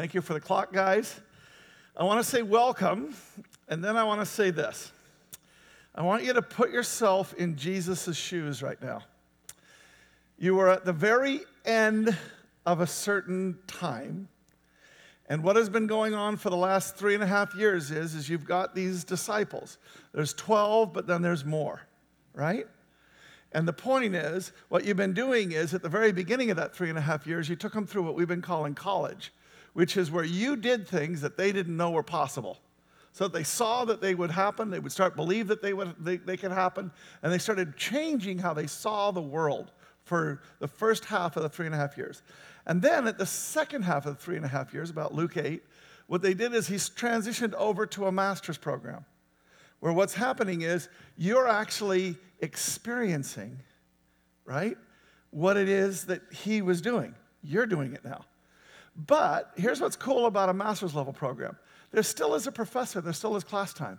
Thank you for the clock, guys. I want to say welcome, and then I want to say this. I want you to put yourself in Jesus' shoes right now. You are at the very end of a certain time. And what has been going on for the last three and a half years is, is you've got these disciples. There's 12, but then there's more, right? And the point is, what you've been doing is at the very beginning of that three and a half years, you took them through what we've been calling college, which is where you did things that they didn't know were possible. So they saw that they would happen, they would start believe that they, would, they, they could happen, and they started changing how they saw the world for the first half of the three and a half years. And then at the second half of the three and a half years, about Luke 8, what they did is he's transitioned over to a master's program where what's happening is you're actually experiencing, right, what it is that he was doing. You're doing it now. But here's what's cool about a master's level program there still is a professor, there still is class time.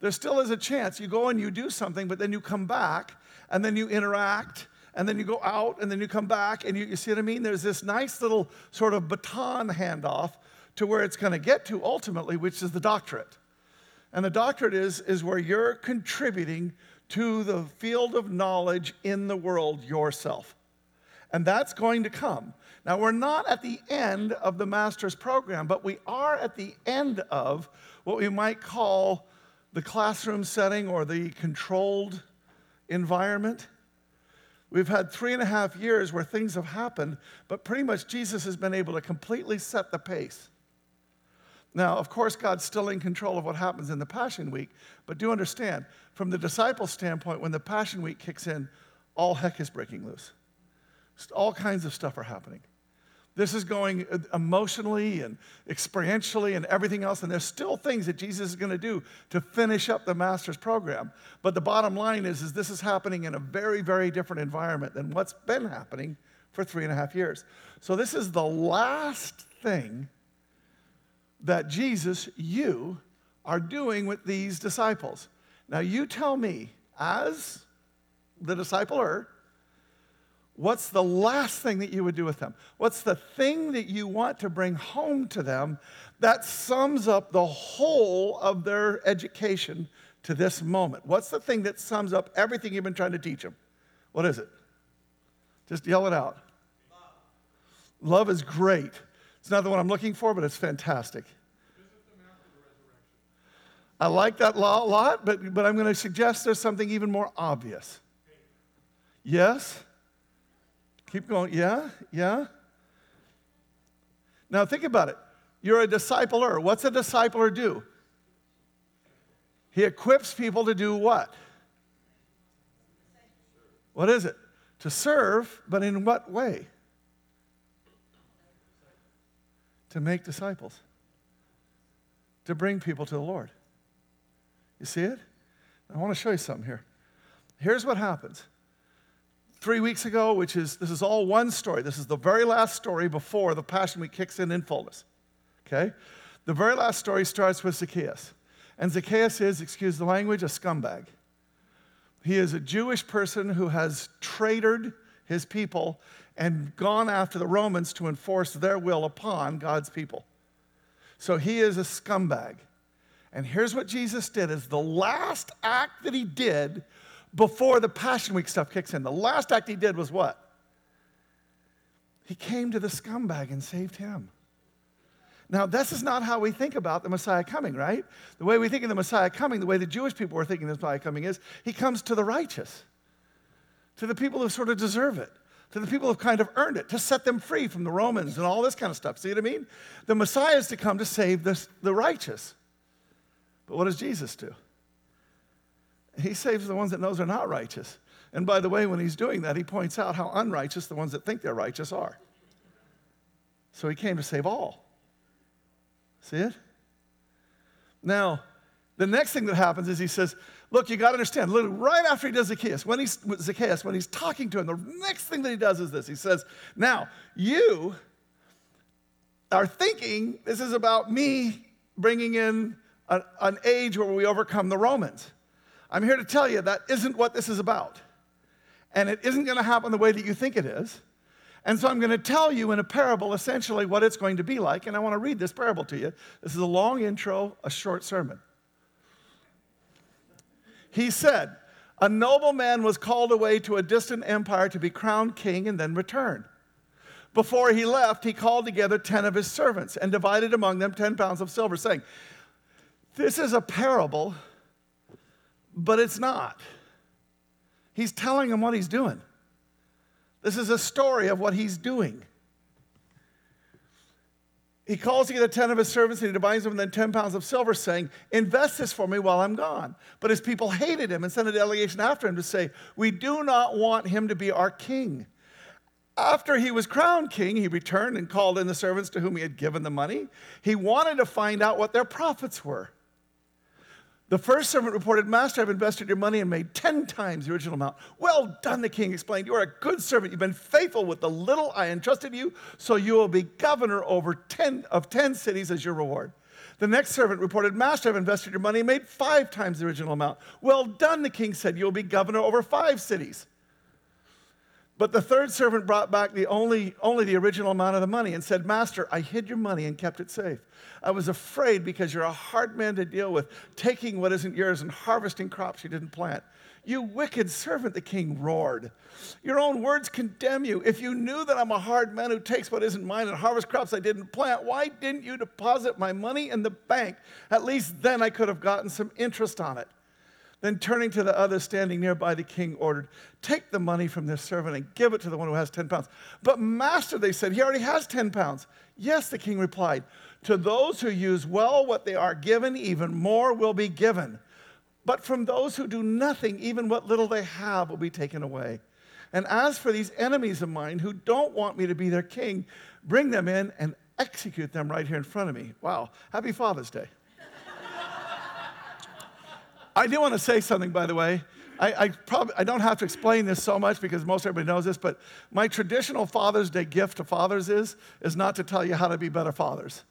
There still is a chance you go and you do something, but then you come back and then you interact and then you go out and then you come back and you, you see what I mean? There's this nice little sort of baton handoff to where it's going to get to ultimately, which is the doctorate. And the doctorate is, is where you're contributing to the field of knowledge in the world yourself. And that's going to come. Now, we're not at the end of the master's program, but we are at the end of what we might call the classroom setting or the controlled environment. We've had three and a half years where things have happened, but pretty much Jesus has been able to completely set the pace. Now, of course, God's still in control of what happens in the Passion Week, but do understand, from the disciple standpoint, when the Passion Week kicks in, all heck is breaking loose. All kinds of stuff are happening. This is going uh, emotionally and experientially and everything else, and there's still things that Jesus is going to do to finish up the master's program. But the bottom line is, is this is happening in a very, very different environment than what's been happening for three and a half years. So this is the last thing that Jesus, you, are doing with these disciples. Now, you tell me, as the discipler, what's the last thing that you would do with them? What's the thing that you want to bring home to them that sums up the whole of their education to this moment? What's the thing that sums up everything you've been trying to teach them? What is it? Just yell it out. Love, Love is great. It's not the one I'm looking for, but it's fantastic. I like that a lot, but, but I'm going to suggest there's something even more obvious. Yes? Keep going. Yeah? Yeah? Now think about it. You're a discipler. What's a discipler do? He equips people to do what? What is it? To serve, but in what way? to make disciples, to bring people to the Lord. You see it? I want to show you something here. Here's what happens. Three weeks ago, which is, this is all one story. This is the very last story before the Passion Week kicks in in fullness. Okay? The very last story starts with Zacchaeus. And Zacchaeus is, excuse the language, a scumbag. He is a Jewish person who has traitored his people and gone after the Romans to enforce their will upon God's people. So he is a scumbag. And here's what Jesus did is the last act that he did before the Passion Week stuff kicks in. The last act he did was what? He came to the scumbag and saved him. Now, this is not how we think about the Messiah coming, right? The way we think of the Messiah coming, the way the Jewish people were thinking the Messiah coming is he comes to the righteous, to the people who sort of deserve it to the people who've kind of earned it, to set them free from the Romans and all this kind of stuff. See what I mean? The Messiah is to come to save the righteous. But what does Jesus do? He saves the ones that knows they're not righteous. And by the way, when he's doing that, he points out how unrighteous the ones that think they're righteous are. So he came to save all. See it? Now, the next thing that happens is he says, Look, you got to understand, literally right after he does Zacchaeus, when he's Zacchaeus, when he's talking to him, the next thing that he does is this. He says, Now, you are thinking this is about me bringing in an age where we overcome the Romans. I'm here to tell you that isn't what this is about. And it isn't going to happen the way that you think it is. And so I'm going to tell you in a parable essentially what it's going to be like. And I want to read this parable to you. This is a long intro, a short sermon. He said, A nobleman was called away to a distant empire to be crowned king and then returned. Before he left, he called together 10 of his servants and divided among them 10 pounds of silver, saying, This is a parable, but it's not. He's telling them what he's doing. This is a story of what he's doing. He calls together 10 of his servants and he divides them then 10 pounds of silver, saying, Invest this for me while I'm gone. But his people hated him and sent a delegation after him to say, We do not want him to be our king. After he was crowned king, he returned and called in the servants to whom he had given the money. He wanted to find out what their profits were. The first servant reported, Master, I've invested your money and made 10 times the original amount. Well done, the king explained. You are a good servant. You've been faithful with the little I entrusted you, so you will be governor over 10 of 10 cities as your reward. The next servant reported, Master, I've invested your money and made five times the original amount. Well done, the king said. You'll be governor over five cities. But the third servant brought back the only, only the original amount of the money and said, Master, I hid your money and kept it safe. I was afraid because you're a hard man to deal with, taking what isn't yours and harvesting crops you didn't plant. You wicked servant, the king roared. Your own words condemn you. If you knew that I'm a hard man who takes what isn't mine and harvests crops I didn't plant, why didn't you deposit my money in the bank? At least then I could have gotten some interest on it. Then turning to the others standing nearby, the king ordered, Take the money from this servant and give it to the one who has 10 pounds. But, master, they said, he already has 10 pounds. Yes, the king replied, To those who use well what they are given, even more will be given. But from those who do nothing, even what little they have will be taken away. And as for these enemies of mine who don't want me to be their king, bring them in and execute them right here in front of me. Wow. Happy Father's Day. I do want to say something, by the way. I, I, probably I don't have to explain this so much because most everybody knows this, but my traditional Father's Day gift to fathers is is not to tell you how to be better fathers.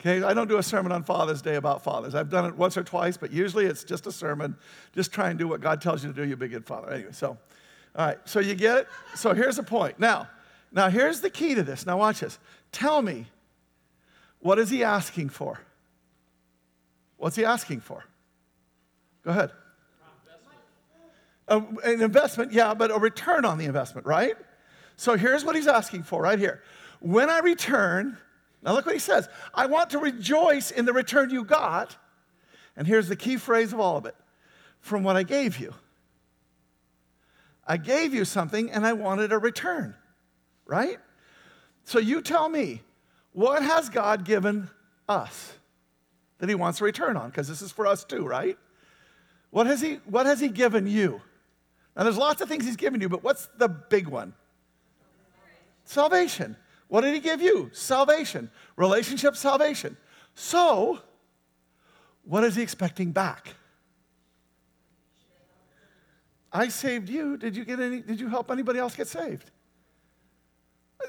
Okay, I don't do a sermon on Father's Day about fathers. I've done it once or twice, but usually it's just a sermon. Just try and do what God tells you to do. You'll be a good father. Anyway, so, all right. So you get it. So here's the point. Now, now here's the key to this. Now watch this. Tell me, what is he asking for? What's he asking for? Go ahead. Uh, an investment, yeah, but a return on the investment, right? So here's what he's asking for right here. When I return, now look what he says I want to rejoice in the return you got. And here's the key phrase of all of it from what I gave you. I gave you something and I wanted a return, right? So you tell me, what has God given us that he wants a return on? Because this is for us too, right? What has, he, what has he given you? Now, there's lots of things he's given you, but what's the big one? Salvation. What did he give you? Salvation. Relationship salvation. So, what is he expecting back? I saved you. Did you get any did you help anybody else get saved?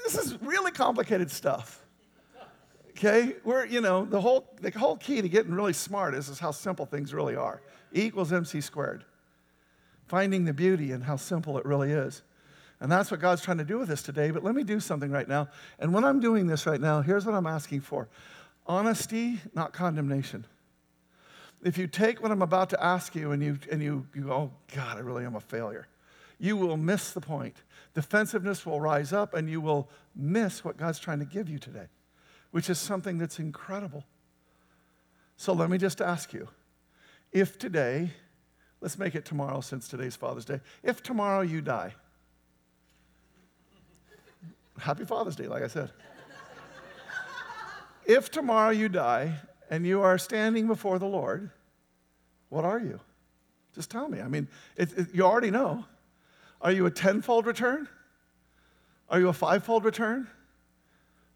This is really complicated stuff. Okay? We're, you know, the whole the whole key to getting really smart is, is how simple things really are. E equals MC squared. Finding the beauty in how simple it really is. And that's what God's trying to do with us today. But let me do something right now. And when I'm doing this right now, here's what I'm asking for honesty, not condemnation. If you take what I'm about to ask you and you, and you, you go, oh, God, I really am a failure, you will miss the point. Defensiveness will rise up and you will miss what God's trying to give you today, which is something that's incredible. So let me just ask you if today, let's make it tomorrow since today's Father's Day, if tomorrow you die, happy Father's Day, like I said. if tomorrow you die and you are standing before the Lord, what are you? Just tell me. I mean, it, it, you already know. Are you a tenfold return? Are you a fivefold return?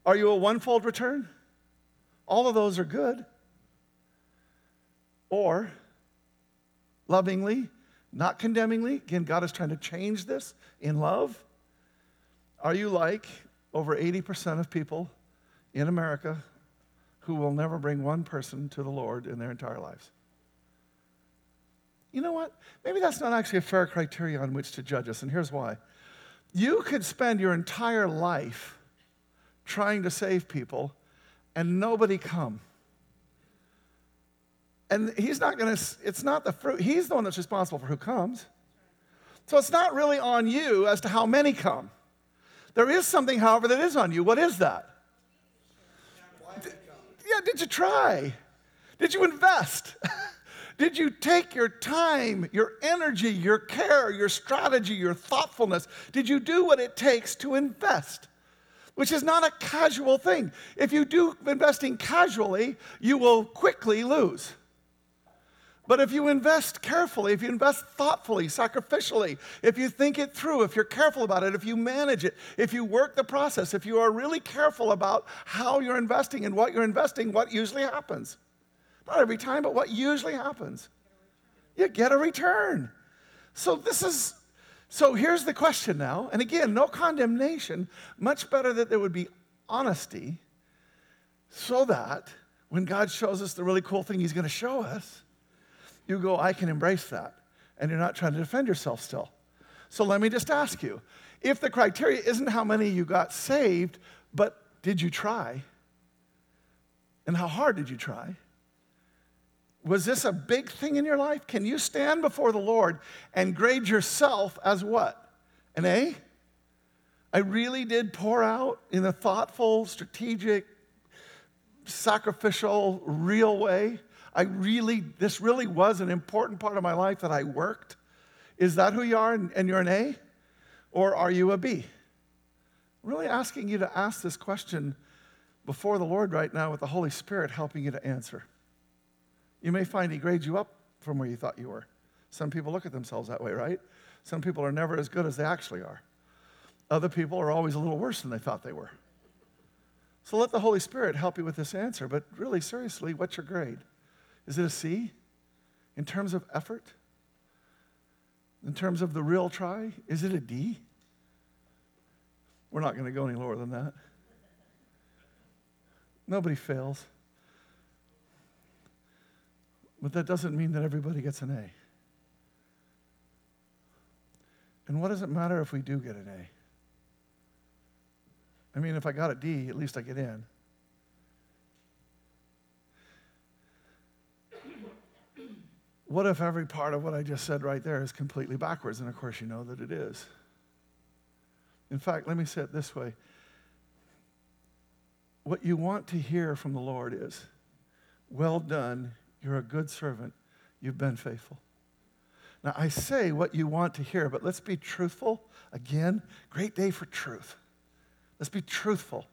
Are you a onefold return? All of those are good. Or lovingly, not condemningly. Again, God is trying to change this in love. Are you like over 80% of people in America who will never bring one person to the Lord in their entire lives? You know what? Maybe that's not actually a fair criteria on which to judge us, and here's why. You could spend your entire life trying to save people and nobody come. And he's not going to, it's not the fruit, he's the one that's responsible for who comes. So it's not really on you as to how many come. There is something, however, that is on you. What is that? yeah, did you try? Did you invest? Did you take your time, your energy, your care, your strategy, your thoughtfulness? Did you do what it takes to invest? Which is not a casual thing. If you do investing casually, you will quickly lose. But if you invest carefully, if you invest thoughtfully, sacrificially, if you think it through, if you're careful about it, if you manage it, if you work the process, if you are really careful about how you're investing and what you're investing, what usually happens? Not every time, but what usually happens? You get a return. So this is so here's the question now. And again, no condemnation. Much better that there would be honesty so that when God shows us the really cool thing he's going to show us, you go, I can embrace that. And you're not trying to defend yourself still. So let me just ask you if the criteria isn't how many you got saved, but did you try? And how hard did you try? Was this a big thing in your life? Can you stand before the Lord and grade yourself as what? An A? I really did pour out in a thoughtful, strategic, sacrificial, real way. I really, this really was an important part of my life that I worked. Is that who you are and you're an A? Or are you a B? I'm really asking you to ask this question before the Lord right now with the Holy Spirit helping you to answer. You may find He grades you up from where you thought you were. Some people look at themselves that way, right? Some people are never as good as they actually are. Other people are always a little worse than they thought they were. So let the Holy Spirit help you with this answer. But really, seriously, what's your grade? Is it a C in terms of effort? In terms of the real try? Is it a D? We're not going to go any lower than that. Nobody fails. But that doesn't mean that everybody gets an A. And what does it matter if we do get an A? I mean, if I got a D, at least I get in. What if every part of what I just said right there is completely backwards? And of course, you know that it is. In fact, let me say it this way what you want to hear from the Lord is, Well done, you're a good servant, you've been faithful. Now, I say what you want to hear, but let's be truthful. Again, great day for truth. Let's be truthful.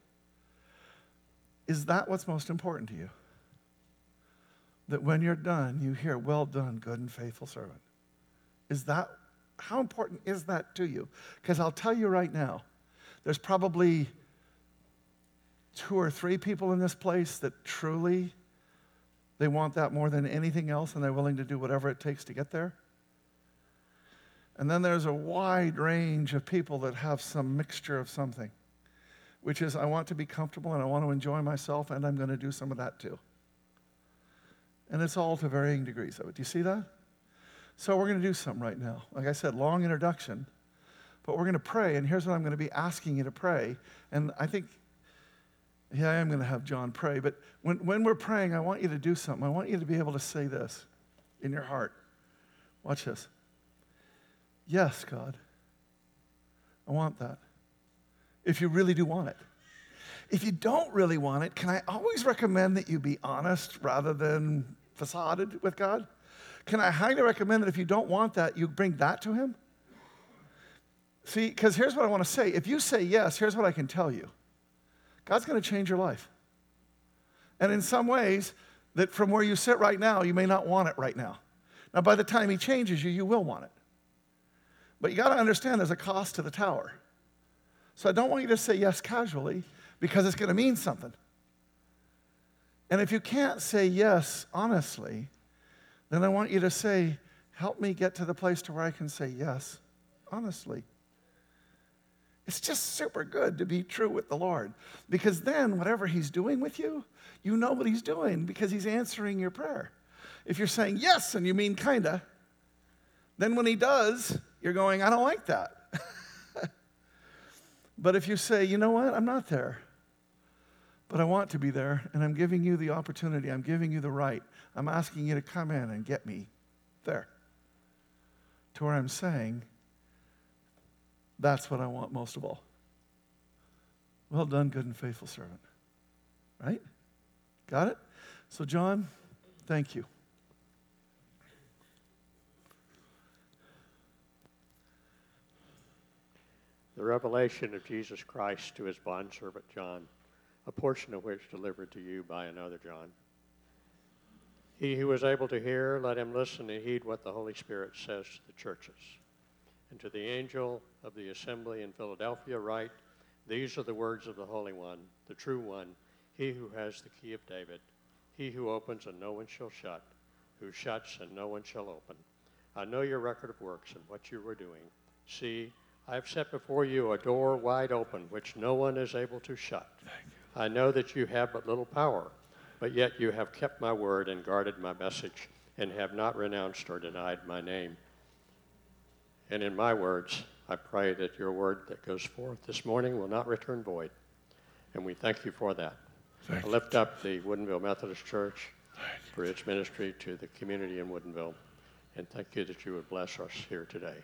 Is that what's most important to you? That when you're done, you hear, Well done, good and faithful servant. Is that, how important is that to you? Because I'll tell you right now, there's probably two or three people in this place that truly they want that more than anything else and they're willing to do whatever it takes to get there. And then there's a wide range of people that have some mixture of something, which is I want to be comfortable and I want to enjoy myself and I'm going to do some of that too. And it's all to varying degrees of it. Do you see that? So we're going to do something right now. Like I said, long introduction, but we're going to pray. And here's what I'm going to be asking you to pray. And I think, yeah, I am going to have John pray. But when, when we're praying, I want you to do something. I want you to be able to say this in your heart. Watch this. Yes, God. I want that. If you really do want it. If you don't really want it, can I always recommend that you be honest rather than facaded with God? Can I highly recommend that if you don't want that, you bring that to Him? See, because here's what I want to say. If you say yes, here's what I can tell you God's going to change your life. And in some ways, that from where you sit right now, you may not want it right now. Now, by the time He changes you, you will want it. But you got to understand there's a cost to the tower. So I don't want you to say yes casually because it's going to mean something. And if you can't say yes honestly, then I want you to say, help me get to the place to where I can say yes honestly. It's just super good to be true with the Lord because then whatever He's doing with you, you know what He's doing because He's answering your prayer. If you're saying yes and you mean kinda, then when He does, you're going, I don't like that. But if you say, you know what, I'm not there, but I want to be there, and I'm giving you the opportunity, I'm giving you the right, I'm asking you to come in and get me there to where I'm saying, that's what I want most of all. Well done, good and faithful servant. Right? Got it? So, John, thank you. The revelation of Jesus Christ to his bondservant John, a portion of which delivered to you by another John. He who is able to hear, let him listen and heed what the Holy Spirit says to the churches. And to the angel of the assembly in Philadelphia, write These are the words of the Holy One, the true One, he who has the key of David, he who opens and no one shall shut, who shuts and no one shall open. I know your record of works and what you were doing. See, I have set before you a door wide open, which no one is able to shut. I know that you have but little power, but yet you have kept my word and guarded my message, and have not renounced or denied my name. And in my words, I pray that your word that goes forth this morning will not return void. And we thank you for that. Thank I lift up the Woodinville Methodist Church for its ministry to the community in Woodinville. And thank you that you would bless us here today.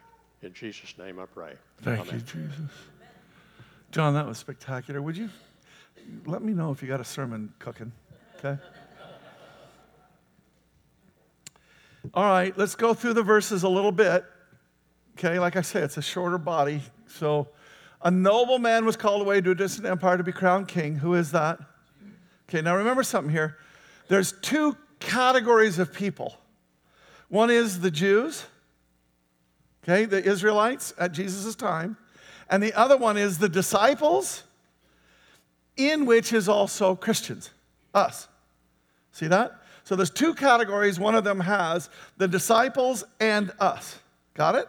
In Jesus' name I pray. Thank Amen. you, Jesus. John, that was spectacular. Would you let me know if you got a sermon cooking? Okay. All right, let's go through the verses a little bit. Okay, like I say, it's a shorter body. So, a noble man was called away to a distant empire to be crowned king. Who is that? Okay, now remember something here. There's two categories of people. One is the Jews, okay, the Israelites at Jesus' time, and the other one is the disciples, in which is also Christians, us. See that? So there's two categories. One of them has the disciples and us. Got it?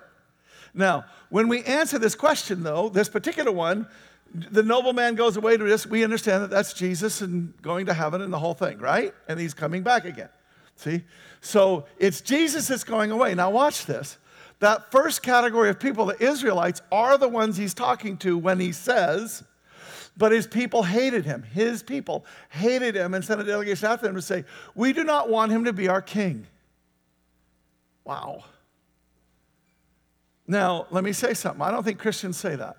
Now, when we answer this question, though, this particular one, the nobleman goes away to this. We understand that that's Jesus and going to heaven and the whole thing, right? And he's coming back again. See? So it's Jesus that's going away. Now, watch this. That first category of people, the Israelites, are the ones he's talking to when he says, but his people hated him. His people hated him and sent a delegation after him to say, We do not want him to be our king. Wow. Now, let me say something. I don't think Christians say that.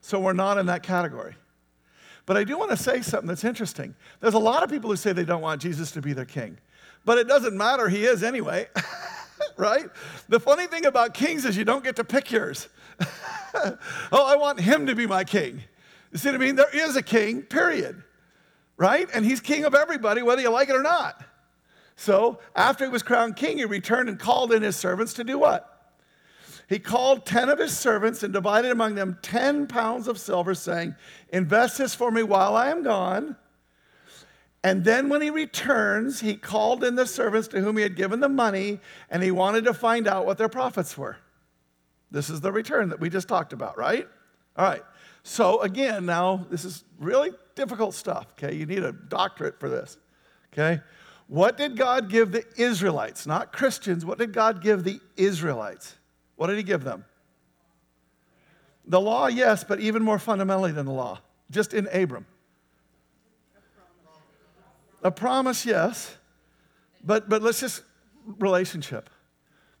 So we're not in that category. But I do want to say something that's interesting. There's a lot of people who say they don't want Jesus to be their king, but it doesn't matter, he is anyway, right? The funny thing about kings is you don't get to pick yours. oh, I want him to be my king. You see what I mean? There is a king, period, right? And he's king of everybody, whether you like it or not. So after he was crowned king, he returned and called in his servants to do what? He called 10 of his servants and divided among them 10 pounds of silver, saying, Invest this for me while I am gone. And then when he returns, he called in the servants to whom he had given the money, and he wanted to find out what their profits were. This is the return that we just talked about, right? All right. So again, now this is really difficult stuff, okay? You need a doctorate for this, okay? What did God give the Israelites, not Christians, what did God give the Israelites? What did he give them? The law, yes, but even more fundamentally than the law, just in Abram. A promise, yes, but, but let's just relationship.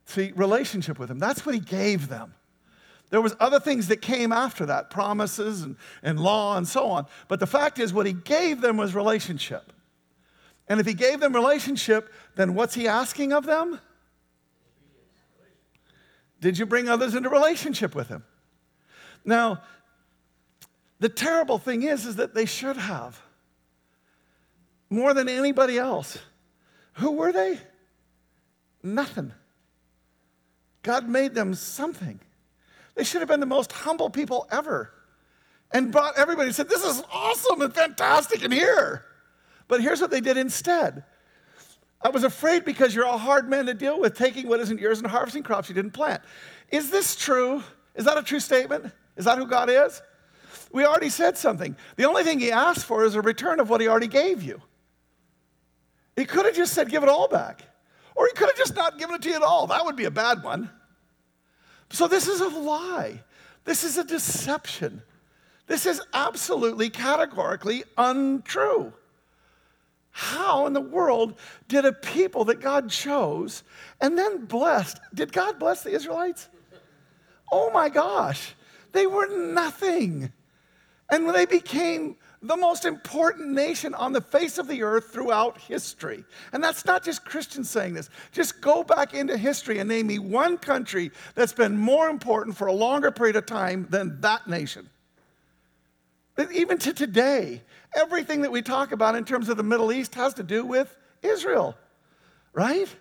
See, relationship with him. That's what he gave them. There was other things that came after that, promises and, and law and so on. But the fact is, what he gave them was relationship. And if he gave them relationship, then what's he asking of them? Did you bring others into relationship with him? Now, the terrible thing is, is that they should have. More than anybody else. Who were they? Nothing. God made them something. They should have been the most humble people ever and brought everybody and said, This is awesome and fantastic and here. But here's what they did instead. I was afraid because you're a hard man to deal with, taking what isn't yours and harvesting crops you didn't plant. Is this true? Is that a true statement? Is that who God is? We already said something. The only thing he asked for is a return of what he already gave you. He could have just said, Give it all back. Or he could have just not given it to you at all. That would be a bad one. So this is a lie. This is a deception. This is absolutely categorically untrue. How in the world did a people that God chose and then blessed, did God bless the Israelites? Oh my gosh, they were nothing. And when they became the most important nation on the face of the earth throughout history. And that's not just Christians saying this. Just go back into history and name me one country that's been more important for a longer period of time than that nation. Even to today, everything that we talk about in terms of the Middle East has to do with Israel, right?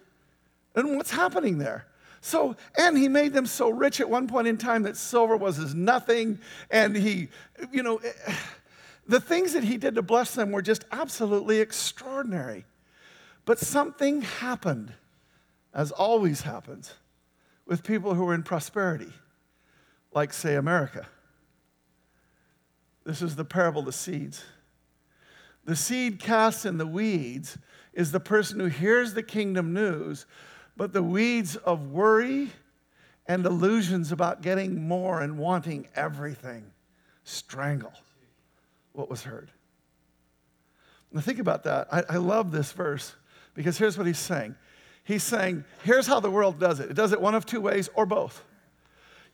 And what's happening there? So, and he made them so rich at one point in time that silver was as nothing. And he, you know, eh, the things that he did to bless them were just absolutely extraordinary. But something happened, as always happens, with people who are in prosperity, like, say, America. This is the parable of the seeds. The seed cast in the weeds is the person who hears the kingdom news, but the weeds of worry and illusions about getting more and wanting everything strangle what was heard. Now, think about that. I, I love this verse because here's what he's saying. He's saying, here's how the world does it it does it one of two ways or both.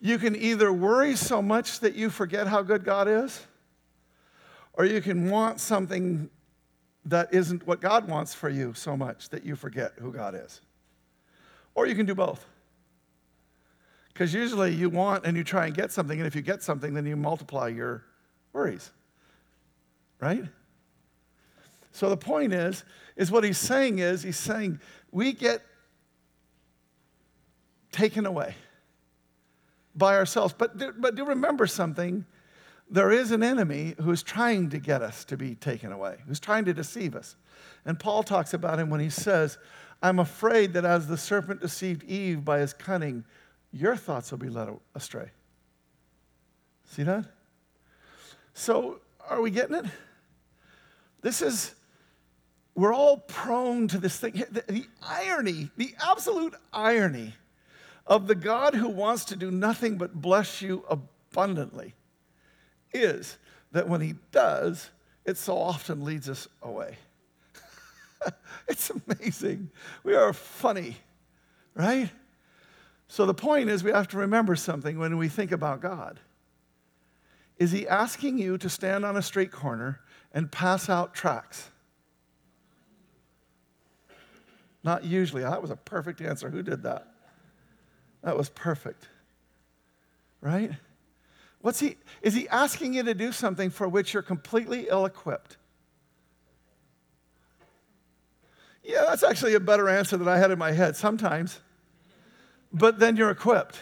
You can either worry so much that you forget how good God is, or you can want something that isn't what God wants for you so much that you forget who God is. Or you can do both. Because usually you want and you try and get something, and if you get something, then you multiply your worries right? So the point is, is what he's saying is, he's saying we get taken away by ourselves. But do, but do remember something. There is an enemy who's trying to get us to be taken away, who's trying to deceive us. And Paul talks about him when he says, I'm afraid that as the serpent deceived Eve by his cunning, your thoughts will be led astray. See that? So, are we getting it? This is, we're all prone to this thing. The, the, irony, the absolute irony of the God who wants to do nothing but bless you abundantly is that when he does, it so often leads us away. it's amazing. We are funny, right? So the point is, we have to remember something when we think about God. Is he asking you to stand on a street corner and pass out tracts? Not usually. That was a perfect answer. Who did that? That was perfect. Right? What's he is he asking you to do something for which you're completely ill-equipped? Yeah, that's actually a better answer than I had in my head sometimes. But then you're equipped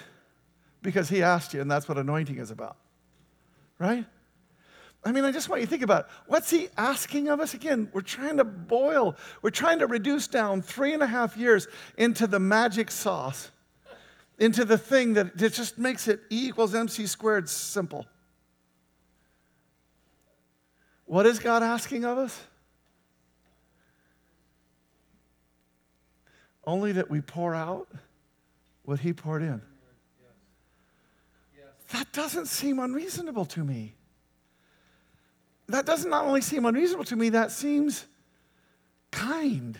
because he asked you, and that's what anointing is about. Right? I mean, I just want you to think about it. what's he asking of us? Again, we're trying to boil, we're trying to reduce down three and a half years into the magic sauce, into the thing that just makes it E equals MC squared simple. What is God asking of us? Only that we pour out what he poured in. That doesn't seem unreasonable to me that doesn't not only seem unreasonable to me, that seems kind,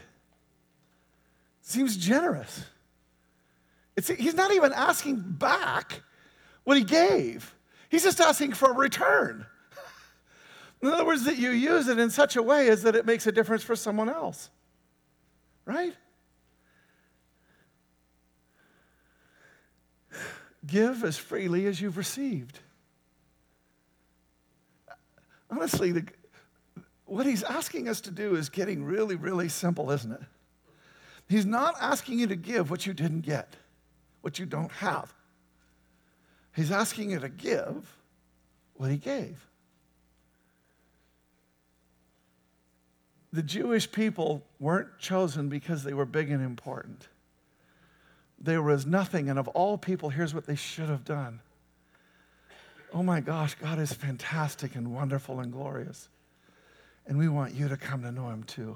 seems generous. It's, he's not even asking back what he gave, he's just asking for a return. In other words, that you use it in such a way as that it makes a difference for someone else. Right? Give as freely as you've received. Honestly, the, what he's asking us to do is getting really, really simple, isn't it? He's not asking you to give what you didn't get, what you don't have. He's asking you to give what he gave. The Jewish people weren't chosen because they were big and important. They were as nothing, and of all people, here's what they should have done oh my gosh, God is fantastic and wonderful and glorious. And we want you to come to know him too.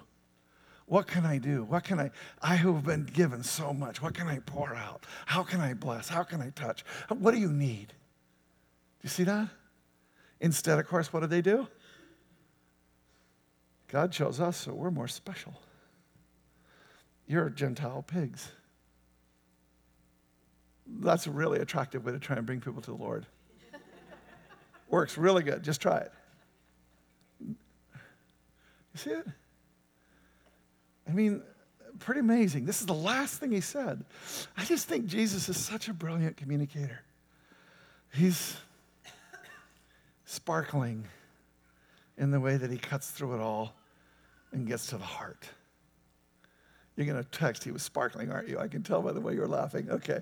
What can I do? What can I, I who have been given so much, what can I pour out? How can I bless? How can I touch? What do you need? Do you see that? Instead, of course, what did they do? God chose us, so we're more special. You're Gentile pigs. That's a really attractive way to try and bring people to the Lord. Works really good. Just try it. You see it? I mean, pretty amazing. This is the last thing he said. I just think Jesus is such a brilliant communicator. He's sparkling in the way that he cuts through it all and gets to the heart. You're going to text, he was sparkling, aren't you? I can tell by the way you're laughing. Okay.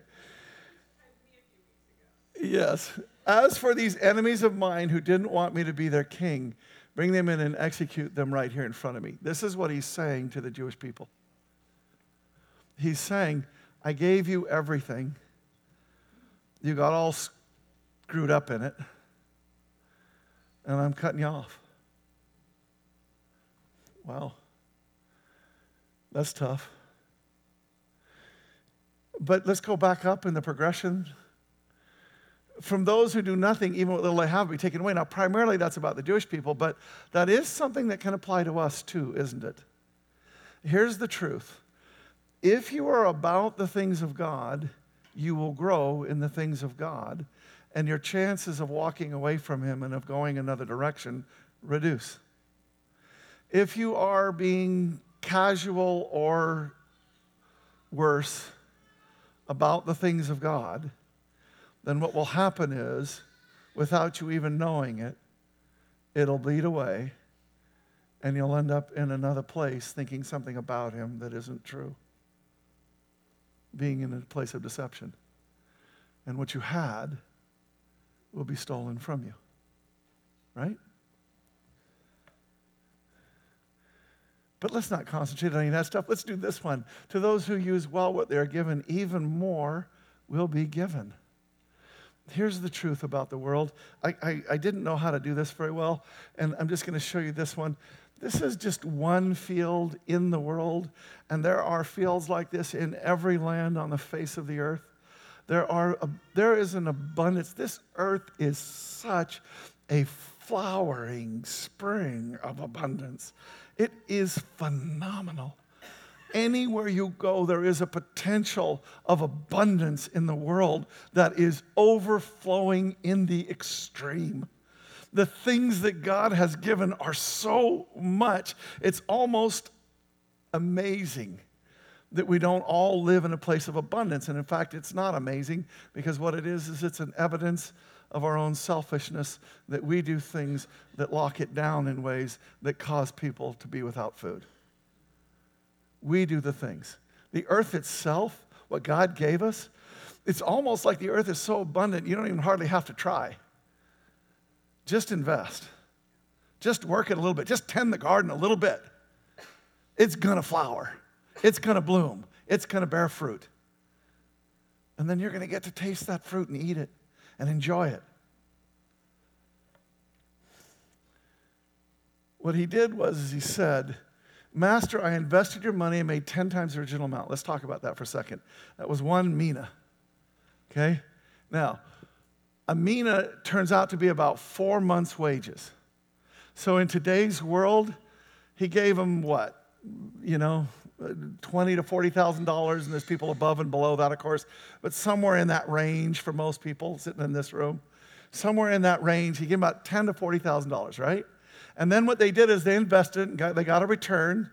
Yes. As for these enemies of mine who didn't want me to be their king, bring them in and execute them right here in front of me. This is what he's saying to the Jewish people. He's saying, I gave you everything. You got all screwed up in it, and I'm cutting you off. Wow. That's tough. But let's go back up in the progression. From those who do nothing, even what little they have, be taken away. Now, primarily that's about the Jewish people, but that is something that can apply to us too, isn't it? Here's the truth if you are about the things of God, you will grow in the things of God, and your chances of walking away from Him and of going another direction reduce. If you are being casual or worse about the things of God, then what will happen is, without you even knowing it, it'll bleed away and you'll end up in another place thinking something about Him that isn't true, being in a place of deception. And what you had will be stolen from you, right? But let's not concentrate on any of that stuff. Let's do this one. To those who use well what they are given, even more will be given. Here's the truth about the world. I, I, I didn't know how to do this very well, and I'm just going to show you this one. This is just one field in the world, and there are fields like this in every land on the face of the earth. There, are a, there is an abundance. This earth is such a flowering spring of abundance. It is phenomenal. Anywhere you go, there is a potential of abundance in the world that is overflowing in the extreme. The things that God has given are so much, it's almost amazing that we don't all live in a place of abundance. And in fact, it's not amazing because what it is, is it's an evidence of our own selfishness that we do things that lock it down in ways that cause people to be without food. We do the things. The earth itself, what God gave us, it's almost like the earth is so abundant, you don't even hardly have to try. Just invest. Just work it a little bit. Just tend the garden a little bit. It's gonna flower. It's gonna bloom. It's gonna bear fruit. And then you're gonna get to taste that fruit and eat it and enjoy it. What he did was he said, Master, I invested your money and made 10 times the original amount. Let's talk about that for a second. That was one mina. Okay? Now, a mina turns out to be about four months' wages. So in today's world, he gave him what? You know, twenty to forty thousand dollars, and there's people above and below that, of course, but somewhere in that range for most people sitting in this room, somewhere in that range, he gave about ten to forty thousand dollars, right? And then what they did is they invested and got, they got a return,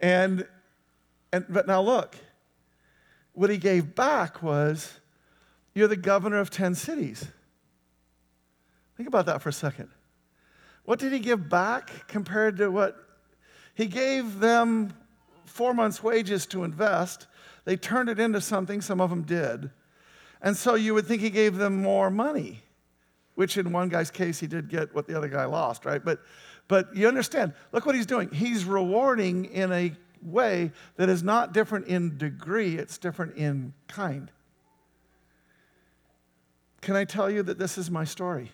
and and but now look, what he gave back was, you're the governor of ten cities. Think about that for a second. What did he give back compared to what he gave them four months' wages to invest. They turned it into something, some of them did. And so you would think he gave them more money, which in one guy's case, he did get what the other guy lost, right? But, but you understand, look what he's doing. He's rewarding in a way that is not different in degree, it's different in kind. Can I tell you that this is my story?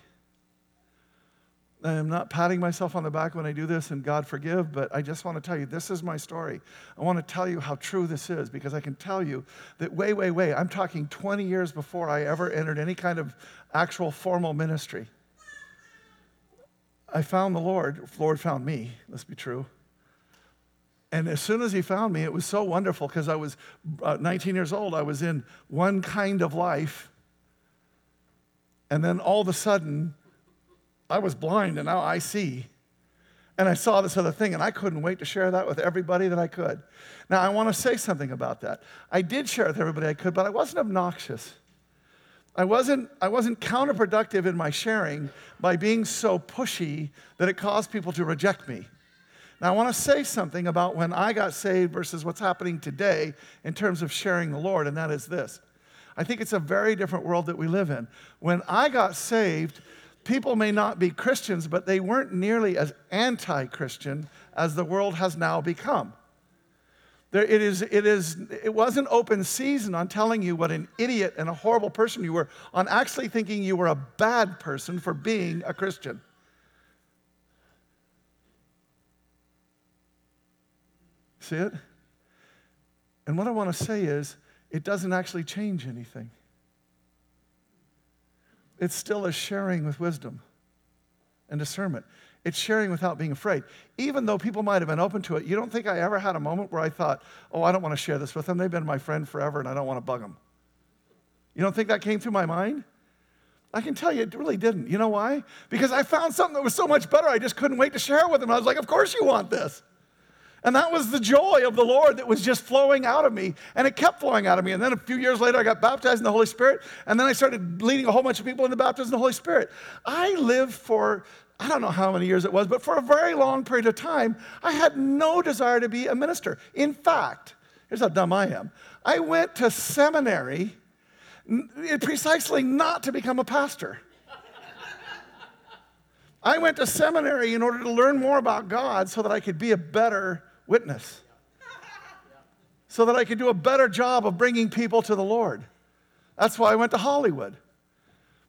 I'm not patting myself on the back when I do this, and God forgive, but I just want to tell you this is my story. I want to tell you how true this is because I can tell you that way, way, way, I'm talking 20 years before I ever entered any kind of actual formal ministry. I found the Lord. Lord found me, let's be true. And as soon as he found me, it was so wonderful because I was uh, 19 years old. I was in one kind of life. And then all of a sudden, I was blind and now I see. And I saw this other thing, and I couldn't wait to share that with everybody that I could. Now, I want to say something about that. I did share with everybody I could, but I wasn't obnoxious. I wasn't, I wasn't counterproductive in my sharing by being so pushy that it caused people to reject me. Now, I want to say something about when I got saved versus what's happening today in terms of sharing the Lord, and that is this. I think it's a very different world that we live in. When I got saved, people may not be Christians, but they weren't nearly as anti Christian as the world has now become. There, it, is, it, is, it wasn't open season on telling you what an idiot and a horrible person you were, on actually thinking you were a bad person for being a Christian. See it? And what I want to say is, it doesn't actually change anything. It's still a sharing with wisdom and discernment. It's sharing without being afraid. Even though people might have been open to it, you don't think I ever had a moment where I thought, oh, I don't want to share this with them. They've been my friend forever and I don't want to bug them. You don't think that came through my mind? I can tell you it really didn't. You know why? Because I found something that was so much better, I just couldn't wait to share it with them. I was like, of course you want this. And that was the joy of the Lord that was just flowing out of me. And it kept flowing out of me. And then a few years later, I got baptized in the Holy Spirit. And then I started leading a whole bunch of people into baptism in the Holy Spirit. I lived for, I don't know how many years it was, but for a very long period of time, I had no desire to be a minister. In fact, here's how dumb I am I went to seminary precisely not to become a pastor. I went to seminary in order to learn more about God so that I could be a better witness so that I could do a better job of bringing people to the Lord. That's why I went to Hollywood.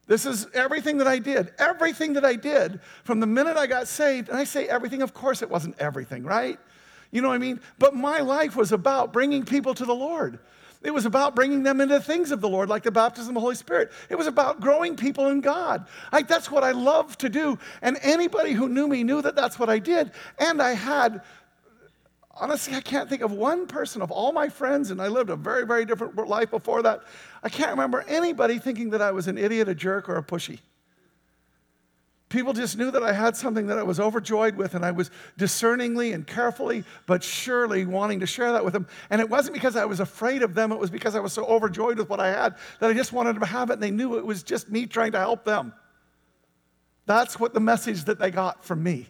This is everything that I did. Everything that I did from the minute I got saved. And I say everything, of course, it wasn't everything, right? You know what I mean? But my life was about bringing people to the Lord. It was about bringing them into things of the Lord, like the baptism of the Holy Spirit. It was about growing people in God. I, that's what I love to do. And anybody who knew me knew that that's what I did. And I had honestly, I can't think of one person of all my friends, and I lived a very, very different life before that. I can't remember anybody thinking that I was an idiot, a jerk, or a pushy. People just knew that I had something that I was overjoyed with, and I was discerningly and carefully, but surely wanting to share that with them. And it wasn't because I was afraid of them, it was because I was so overjoyed with what I had that I just wanted to have it, and they knew it was just me trying to help them. That's what the message that they got from me.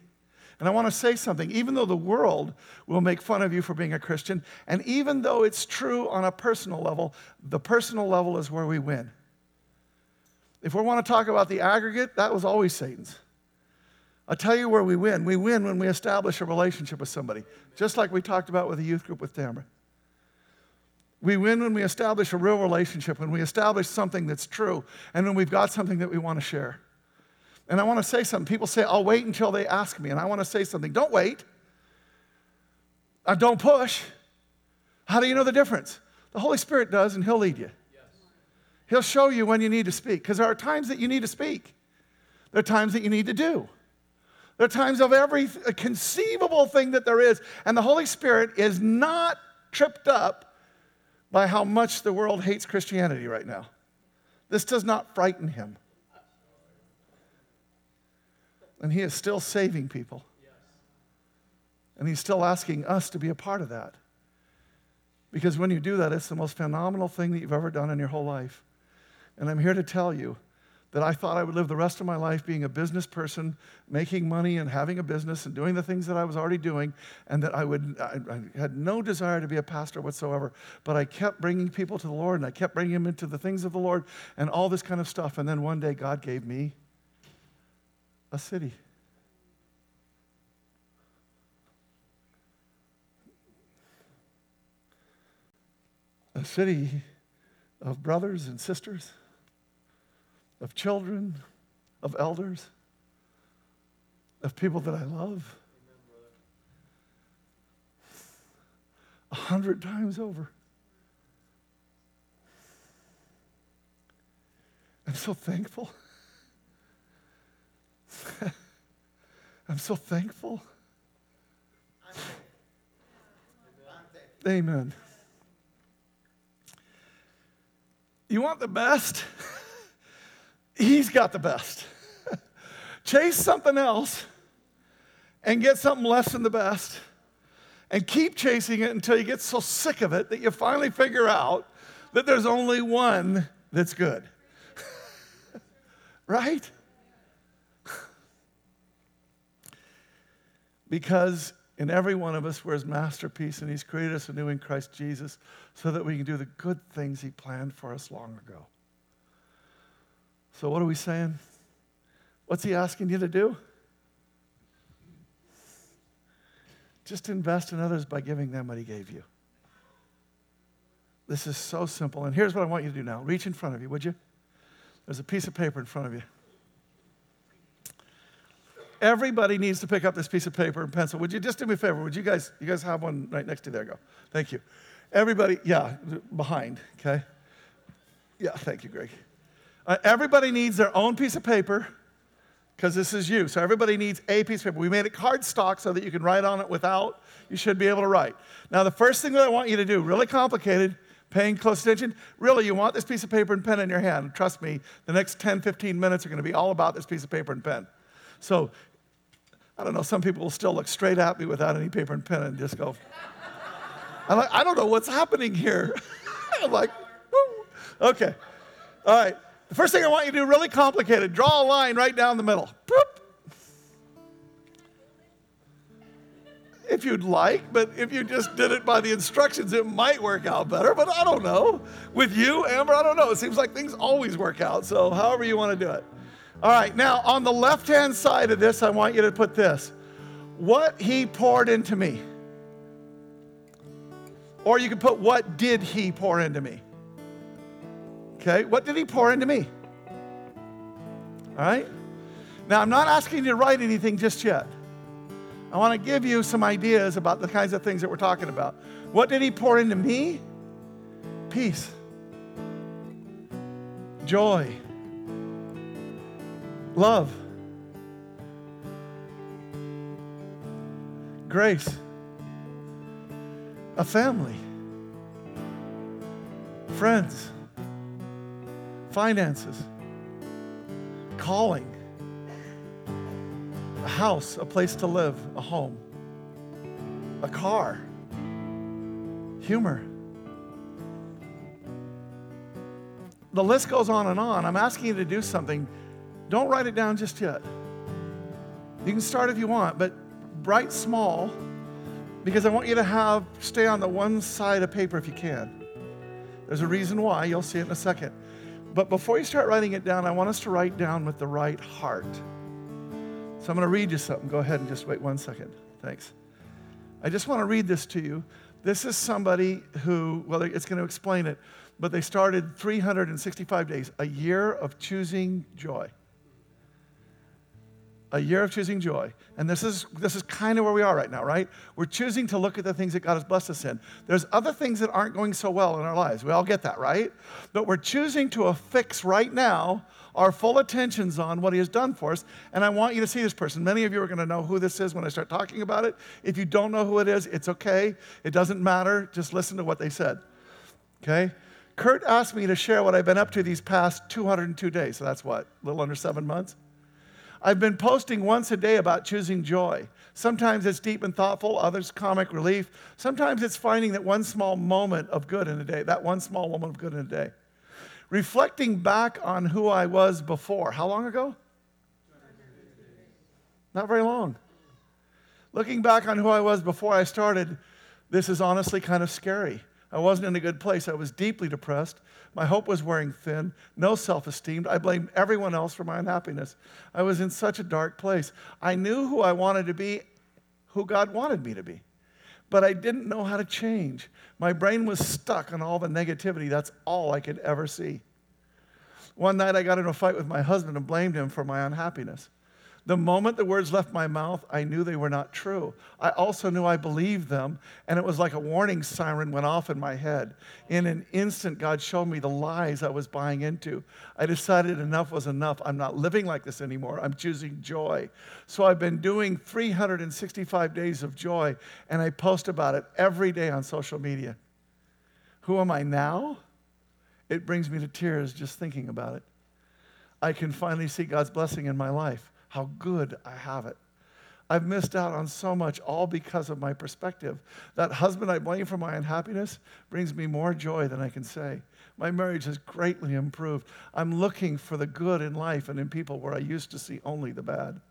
And I want to say something. Even though the world will make fun of you for being a Christian, and even though it's true on a personal level, the personal level is where we win. If we want to talk about the aggregate, that was always Satan's. I'll tell you where we win. We win when we establish a relationship with somebody, just like we talked about with the youth group with Tamara. We win when we establish a real relationship, when we establish something that's true, and when we've got something that we want to share. And I want to say something. People say, I'll wait until they ask me. And I want to say something. Don't wait. Uh, don't push. How do you know the difference? The Holy Spirit does, and He'll lead you. Yes. He'll show you when you need to speak, because there are times that you need to speak. There are times that you need to do. There are times of every conceivable thing that there is, and the Holy Spirit is not tripped up by how much the world hates Christianity right now. This does not frighten him. And He is still saving people. And He's still asking us to be a part of that. Because when you do that, it's the most phenomenal thing that you've ever done in your whole life. And I'm here to tell you that I thought I would live the rest of my life being a business person, making money and having a business and doing the things that I was already doing, and that I would I, I, had no desire to be a pastor whatsoever. But I kept bringing people to the Lord, and I kept bringing them into the things of the Lord, and all this kind of stuff. And then one day, God gave me a city. A city of brothers and sisters, of children, of elders, of people that I love. A hundred times over. I'm so thankful. I'm so thankful. Amen. You want the best? He's got the best. Chase something else and get something less than the best and keep chasing it until you get so sick of it that you finally figure out that there's only one that's good. right? Because in every one of us we're his masterpiece and he's created us anew in Christ Jesus so that we can do the good things he planned for us long ago. So, what are we saying? What's he asking you to do? Just invest in others by giving them what he gave you. This is so simple. And here's what I want you to do now reach in front of you, would you? There's a piece of paper in front of you. Everybody needs to pick up this piece of paper and pencil. Would you just do me a favor? Would you guys, you guys have one right next to you? There go. Thank you. Everybody, yeah, behind, okay? Yeah, thank you, Greg. Uh, everybody needs their own piece of paper because this is you. So everybody needs a piece of paper. We made it cardstock so that you can write on it without. You should be able to write. Now, the first thing that I want you to do, really complicated, paying close attention, really, you want this piece of paper and pen in your hand. Trust me, the next 10, 15 minutes are going to be all about this piece of paper and pen. So, I don't know, some people will still look straight at me without any paper and pen and just go, I'm like, I don't know what's happening here. I'm like, okay. All right. The first thing I want you to do, really complicated, draw a line right down the middle. If you'd like, but if you just did it by the instructions, it might work out better, but I don't know. With you, Amber, I don't know. It seems like things always work out, so however you want to do it. All right, now on the left hand side of this, I want you to put this what he poured into me. Or you can put what did he pour into me. Okay, what did he pour into me? All right? Now, I'm not asking you to write anything just yet. I want to give you some ideas about the kinds of things that we're talking about. What did he pour into me? Peace, joy, love, grace, a family, friends. Finances, calling, a house, a place to live, a home, a car, humor. The list goes on and on. I'm asking you to do something. Don't write it down just yet. You can start if you want, but write small because I want you to have stay on the one side of paper if you can. There's a reason why. You'll see it in a second. But before you start writing it down, I want us to write down with the right heart. So I'm going to read you something. Go ahead and just wait one second. Thanks. I just want to read this to you. This is somebody who, well, it's going to explain it, but they started 365 days, a year of choosing joy a year of choosing joy. And this is, this is kind of where we are right now, right? We're choosing to look at the things that God has blessed us in. There's other things that aren't going so well in our lives. We all get that, right? But we're choosing to affix right now our full attentions on what He has done for us. And I want you to see this person. Many of you are going to know who this is when I start talking about it. If you don't know who it is, it's okay. It doesn't matter. Just listen to what they said. Okay? Kurt asked me to share what I've been up to these past 202 days. So that's what? A little under seven months? I've been posting once a day about choosing joy. Sometimes it's deep and thoughtful, others comic relief. Sometimes it's finding that one small moment of good in a day, that one small moment of good in a day. Reflecting back on who I was before. How long ago? Not very long. Looking back on who I was before I started, this is honestly kind of scary. I wasn't in a good place. I was deeply depressed. My hope was wearing thin, no self esteem. I blamed everyone else for my unhappiness. I was in such a dark place. I knew who I wanted to be, who God wanted me to be, but I didn't know how to change. My brain was stuck on all the negativity. That's all I could ever see. One night I got in a fight with my husband and blamed him for my unhappiness. The moment the words left my mouth, I knew they were not true. I also knew I believed them, and it was like a warning siren went off in my head. In an instant, God showed me the lies I was buying into. I decided enough was enough. I'm not living like this anymore. I'm choosing joy. So I've been doing 365 days of joy, and I post about it every day on social media. Who am I now? It brings me to tears just thinking about it. I can finally see God's blessing in my life how good I have it. I've missed out on so much, all because of my perspective. That husband I blame for my unhappiness brings me more joy than I can say. My marriage has greatly improved. I'm looking for the good in life and in people where I used to see only the bad.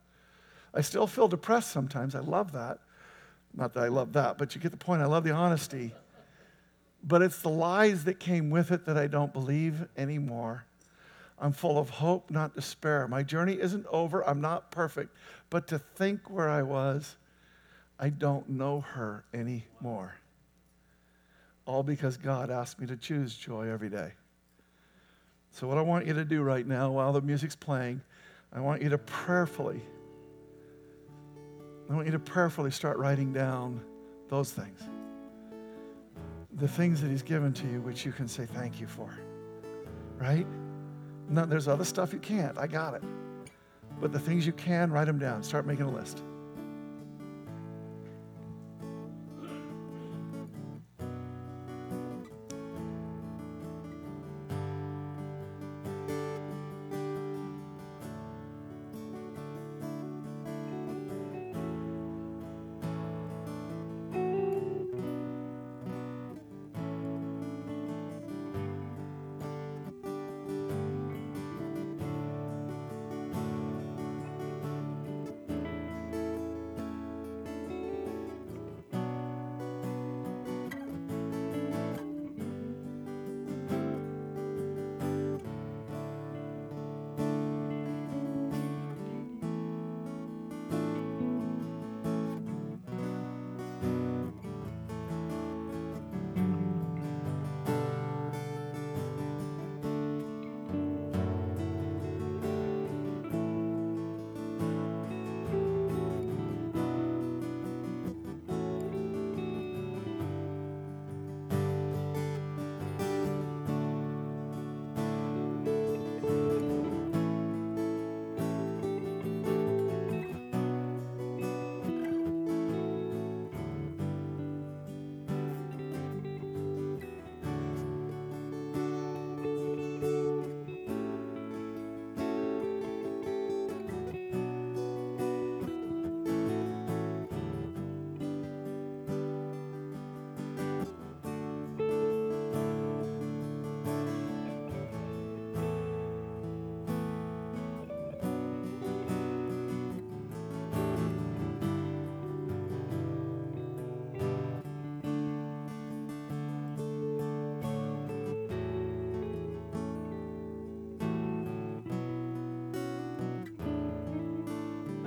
I still feel depressed sometimes. I love that. Not that I love that, but you get the point. I love the honesty. But it's the lies that came with it that I don't believe anymore. I'm full of hope, not despair. My journey isn't over. I'm not perfect. But to think where I was, I don't know her anymore. All because God asked me to choose joy every day. So, what I want you to do right now while the music's playing, I want you to prayerfully, I want you to prayerfully start writing down those things. The things that He's given to you, which you can say thank you for, right? No, there's other stuff you can't. I got it. But the things you can, write them down. Start making a list.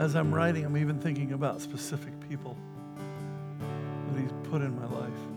As I'm writing, I'm even thinking about specific people that He's put in my life.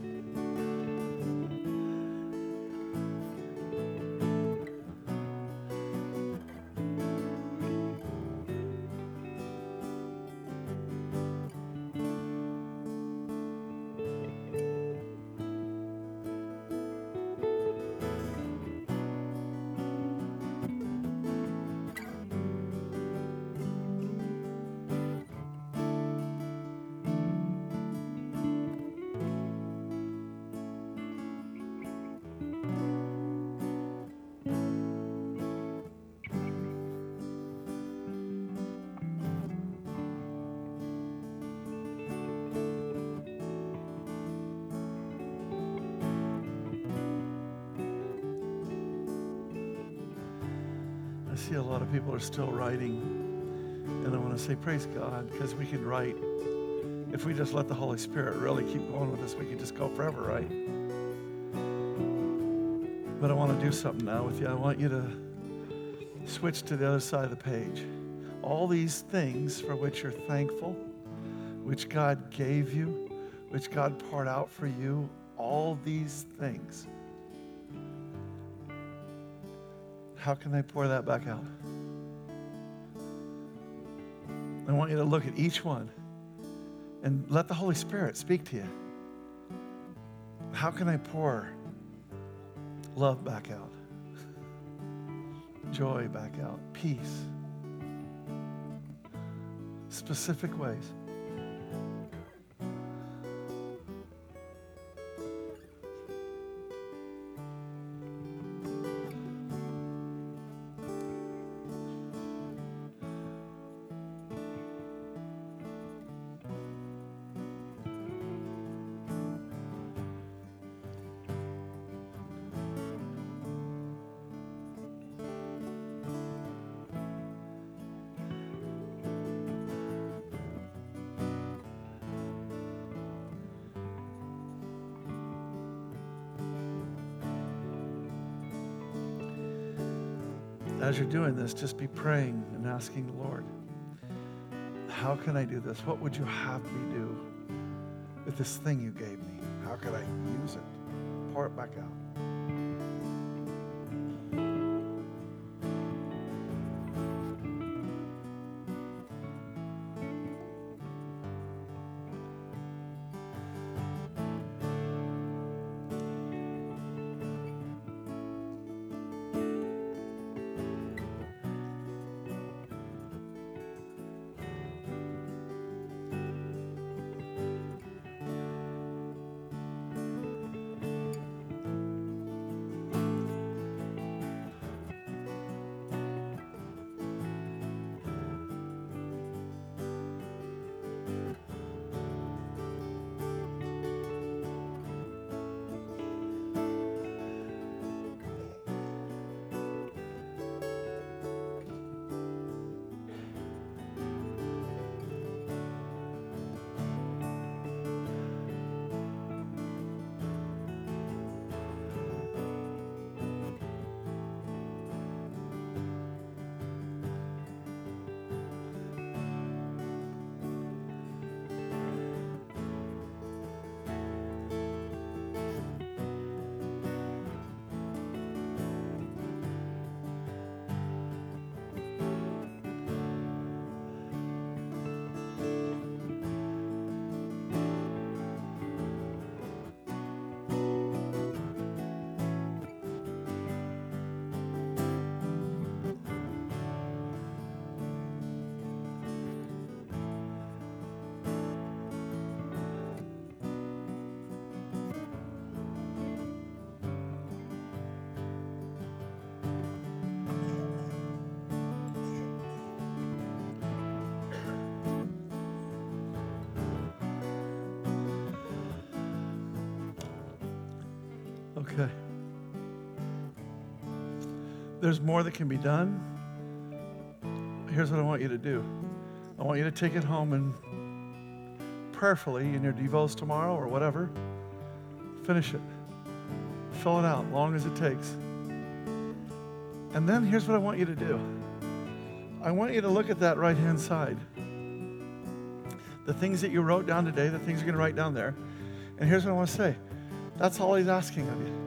See a lot of people are still writing. And I want to say, praise God, because we can write. If we just let the Holy Spirit really keep going with us, we can just go forever, right? But I want to do something now with you. I want you to switch to the other side of the page. All these things for which you're thankful, which God gave you, which God poured out for you, all these things how can they pour that back out? I want you to look at each one and let the Holy Spirit speak to you. How can I pour love back out? Joy back out, peace. Specific ways. As you're doing this, just be praying and asking the Lord, how can I do this? What would you have me do with this thing you gave me? How could I use it? Pour it back out. There's more that can be done. Here's what I want you to do I want you to take it home and prayerfully in your devos tomorrow or whatever, finish it. Fill it out, long as it takes. And then here's what I want you to do I want you to look at that right hand side. The things that you wrote down today, the things you're going to write down there. And here's what I want to say that's all he's asking of you.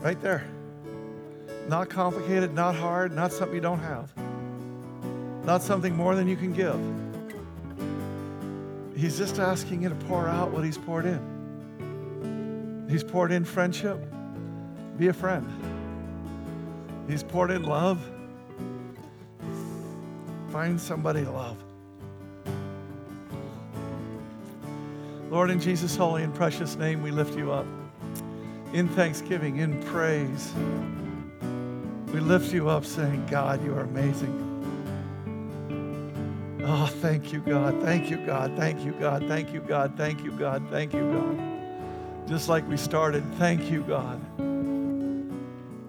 Right there. Not complicated, not hard, not something you don't have. Not something more than you can give. He's just asking you to pour out what he's poured in. He's poured in friendship. Be a friend. He's poured in love. Find somebody to love. Lord, in Jesus' holy and precious name, we lift you up. In thanksgiving, in praise, we lift you up saying, God, you are amazing. Oh, thank you, God. Thank you, God. Thank you, God. Thank you, God. Thank you, God. Thank you, God. Just like we started, thank you, God.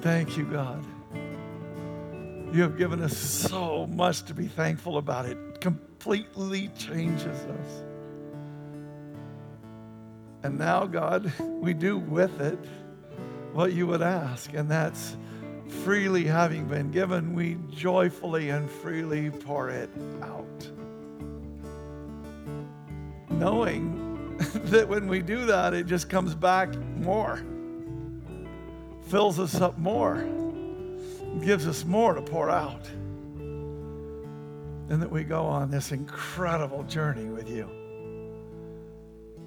Thank you, God. You have given us so much to be thankful about. It completely changes us. And now, God, we do with it what you would ask, and that's freely having been given, we joyfully and freely pour it out. Knowing that when we do that, it just comes back more, fills us up more, gives us more to pour out. and that we go on this incredible journey with you.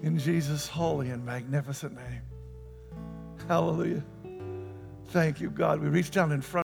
In Jesus' holy and magnificent name. Hallelujah. Thank you, God. We reach down in front.